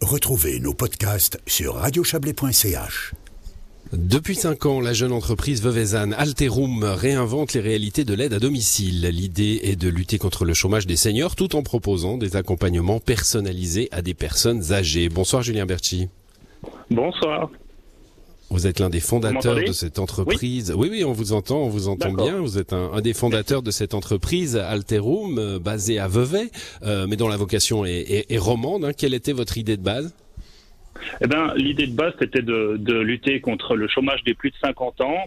Retrouvez nos podcasts sur radiochablais.ch. Depuis cinq ans, la jeune entreprise Veuvezane Alterum réinvente les réalités de l'aide à domicile. L'idée est de lutter contre le chômage des seniors tout en proposant des accompagnements personnalisés à des personnes âgées. Bonsoir Julien Berchi. Bonsoir. Vous êtes l'un des fondateurs de cette entreprise. Oui. oui, on vous entend, on vous entend bien. Vous êtes un, des fondateurs de cette entreprise Alterum, euh, basée à Vevey, euh, mais dont la vocation est, romande. Hein. Quelle était votre idée de base? Eh ben, l'idée de base, c'était de, lutter contre le chômage des plus de 50 ans,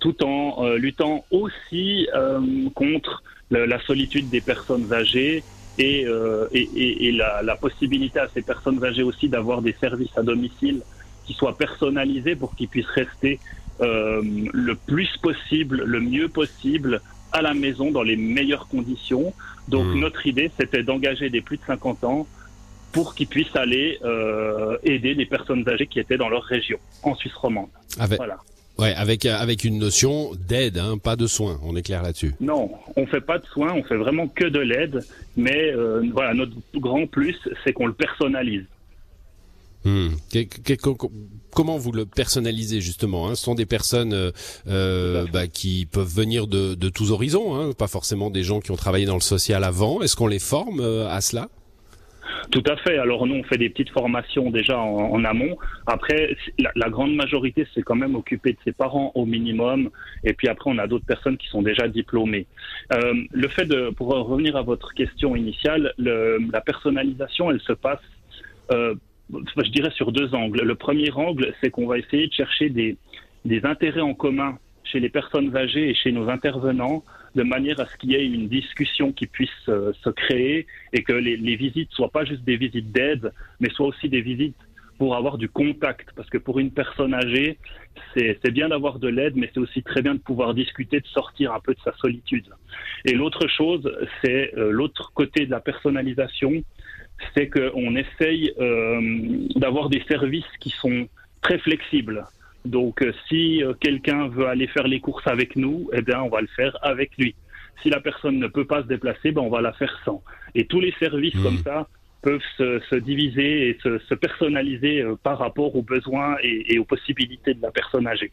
tout en euh, luttant aussi contre la solitude des personnes âgées et, la, possibilité à ces personnes âgées aussi d'avoir des services à domicile qui soient personnalisés pour qu'ils puissent rester le plus possible, le mieux possible à la maison dans les meilleures conditions. Donc mmh. notre idée, c'était d'engager des plus de 50 ans pour qu'ils puissent aller euh, aider des personnes âgées qui étaient dans leur région, en Suisse romande. Avec, voilà. Ouais, avec euh, avec une notion d'aide, hein, pas de soins. On est clair là-dessus. Non, on fait pas de soins, on fait vraiment que de l'aide. Mais euh, voilà, notre grand plus, c'est qu'on le personnalise. Hmm. comment vous le personnalisez justement hein? Ce sont des personnes euh, euh bah, qui peuvent venir de, de tous horizons, hein pas forcément des gens qui ont travaillé dans le social avant. Est-ce qu'on les forme euh, à cela? Tout à fait. Alors nous, on fait des petites formations déjà en, amont. Après, la, grande majorité, c'est quand même occupé de ses parents au minimum. Et puis après, on a d'autres personnes qui sont déjà diplômées. Euh, le fait de, pour revenir à votre question initiale, le, la personnalisation, elle se passe, euh, je dirais, sur deux angles. Le premier angle, c'est qu'on va essayer de chercher des, intérêts en commun chez les personnes âgées et chez nos intervenants de manière à ce qu'il y ait une discussion qui puisse euh, se créer et que les, les visites soient pas juste des visites d'aide, mais soient aussi des visites pour avoir du contact. Parce que pour une personne âgée, c'est bien d'avoir de l'aide, mais c'est aussi très bien de pouvoir discuter, de sortir un peu de sa solitude. Et l'autre chose, c'est euh, l'autre côté de la personnalisation, c'est qu'on essaye euh, d'avoir des services qui sont très flexibles. Donc, euh, si euh, quelqu'un veut aller faire les courses avec nous, eh bien, on va le faire avec lui. Si la personne ne peut pas se déplacer, ben, on va la faire sans. Et tous les services comme mmh. ça peuvent se, diviser et se, personnaliser par rapport aux besoins et aux possibilités de la personne âgée.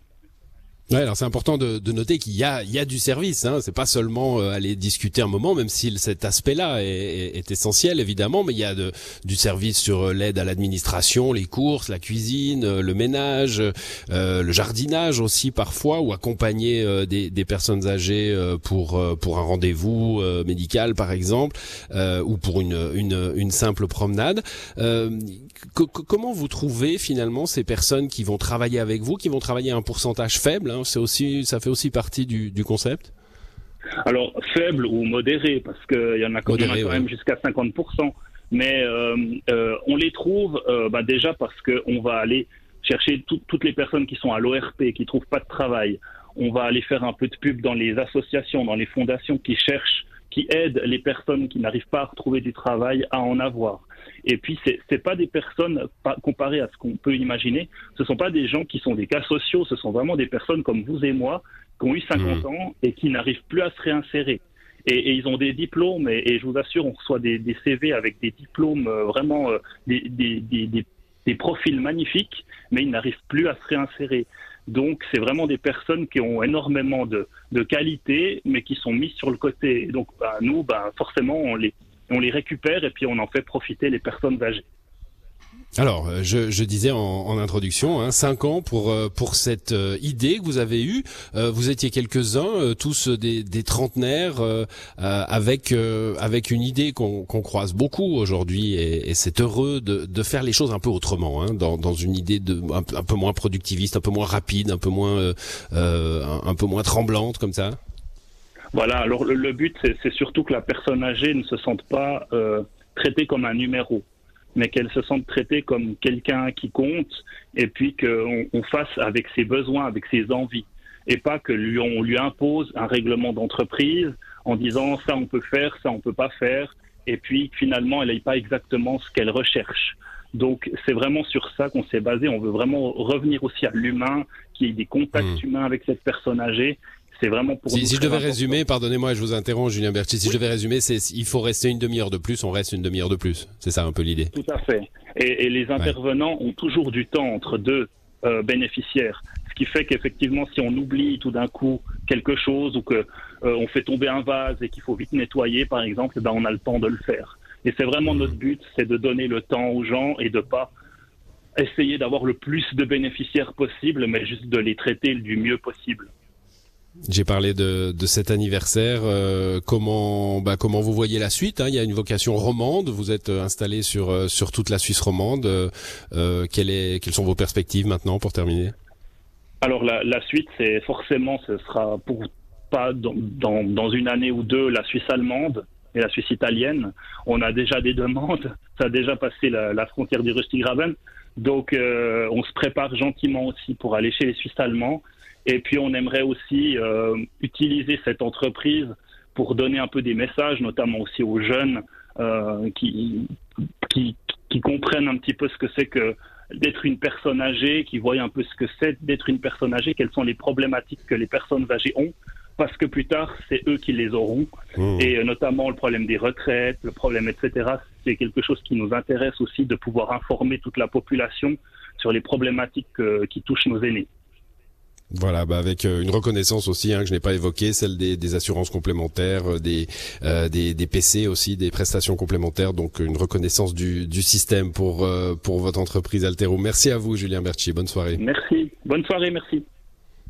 Ouais, alors c'est important de, de noter qu'il y a, il y a du service. Hein. C'est pas seulement euh, aller discuter un moment, même si cet aspect-là est, est, essentiel évidemment, mais il y a de, du service sur euh, l'aide à l'administration, les courses, la cuisine, euh, le ménage, le jardinage aussi parfois, ou accompagner des, des, personnes âgées pour pour un rendez-vous médical par exemple, ou pour une, une, une simple promenade. Comment vous trouvez finalement ces personnes qui vont travailler avec vous, qui vont travailler à un pourcentage faible? Hein, c'est aussi, ça fait aussi partie du, concept? Alors faible ou modéré, parce qu'il y en a, quand même jusqu'à 50%. Mais euh, euh, on les trouve euh, bah, déjà parce qu'on va aller chercher toutes les personnes qui sont à l'ORP, qui trouvent pas de travail. On va aller faire un peu de pub dans les associations, dans les fondations qui cherchent, qui aident les personnes qui n'arrivent pas à retrouver du travail à en avoir. Et puis, c'est n'est pas des personnes, comparées à ce qu'on peut imaginer, ce ne sont pas des gens qui sont des cas sociaux, ce sont vraiment des personnes comme vous et moi, qui ont eu 50 mmh. ans et qui n'arrivent plus à se réinsérer. Et, ils ont des diplômes, et, je vous assure, on reçoit des, CV avec des diplômes euh, vraiment, euh, des, des, des, profils magnifiques, mais ils n'arrivent plus à se réinsérer. Donc, c'est vraiment des personnes qui ont énormément de, de qualité, mais qui sont mises sur le côté. donc, bah, nous, bah, forcément, on les, on les récupère et puis on en fait profiter les personnes âgées. Alors, euh, je, je, disais en, en introduction, hein, cinq ans pour euh, pour cette euh, idée que vous avez eue. vous étiez quelques-uns, tous des, des trentenaires, avec avec une idée qu'on croise beaucoup aujourd'hui, et, et c'est heureux de, de, faire les choses un peu autrement, hein, dans, dans une idée de un, peu moins productiviste, un peu moins rapide, un peu moins un, un peu moins tremblante comme ça. Voilà, alors le, but, c'est surtout que la personne âgée ne se sente pas euh, traitée comme un numéro, mais qu'elle se sente traitée comme quelqu'un qui compte, et puis qu'on on fasse avec ses besoins, avec ses envies, et pas que lui, on lui impose un règlement d'entreprise en disant ça on peut faire, ça on peut pas faire, et puis finalement elle n'ait pas exactement ce qu'elle recherche. Donc c'est vraiment sur ça qu'on s'est basé. On veut vraiment revenir aussi à l'humain, qu'il y ait des contacts mmh. humains avec cette personne âgée c'est vraiment pour si, si je devais résumer, pardonnez-moi, je vous interromps, Julien Berti. Si je devais résumer, c'est il faut rester une demi-heure de plus, on reste une demi-heure de plus. C'est ça un peu l'idée. Tout à fait. Et, et les intervenants ont toujours du temps entre deux euh, bénéficiaires, ce qui fait qu'effectivement, si on oublie tout d'un coup quelque chose ou que euh, on fait tomber un vase et qu'il faut vite nettoyer, par exemple, ben on a le temps de le faire. Et c'est vraiment notre but, c'est de donner le temps aux gens et de pas essayer d'avoir le plus de bénéficiaires possible, mais juste de les traiter du mieux possible. J'ai parlé de, de, cet anniversaire. Euh, comment, bah, comment vous voyez la suite hein Il y a une vocation romande. Vous êtes euh, installé sur euh, sur toute la Suisse romande. Quelles sont vos perspectives maintenant pour terminer? Alors la, suite, c'est forcément, ce sera pour pas dans, dans, une année ou deux la Suisse allemande et la Suisse italienne. On a déjà des demandes. Ça a déjà passé la, la frontière du Rustigraben. Donc on se prépare gentiment aussi pour aller chez les Suisses allemands et puis on aimerait aussi euh, utiliser cette entreprise pour donner un peu des messages, notamment aussi aux jeunes euh, qui, qui, qui, comprennent un petit peu ce que c'est que d'être une personne âgée, qui voient un peu ce que c'est d'être une personne âgée, quelles sont les problématiques que les personnes âgées ont, parce que plus tard, c'est eux qui les auront. Mmh. Et euh, notamment le problème des retraites, le problème, etc., c'est quelque chose qui nous intéresse aussi de pouvoir informer toute la population sur les problématiques euh, qui touchent nos aînés. Voilà, bah avec euh, une reconnaissance aussi hein, que je n'ai pas évoquée, celle des, assurances complémentaires, euh, des, euh, des, PC aussi, des prestations complémentaires, donc une reconnaissance du, du système pour pour votre entreprise Altero. Merci à vous, Julien Berchi. Bonne soirée. Merci. Bonne soirée. Merci.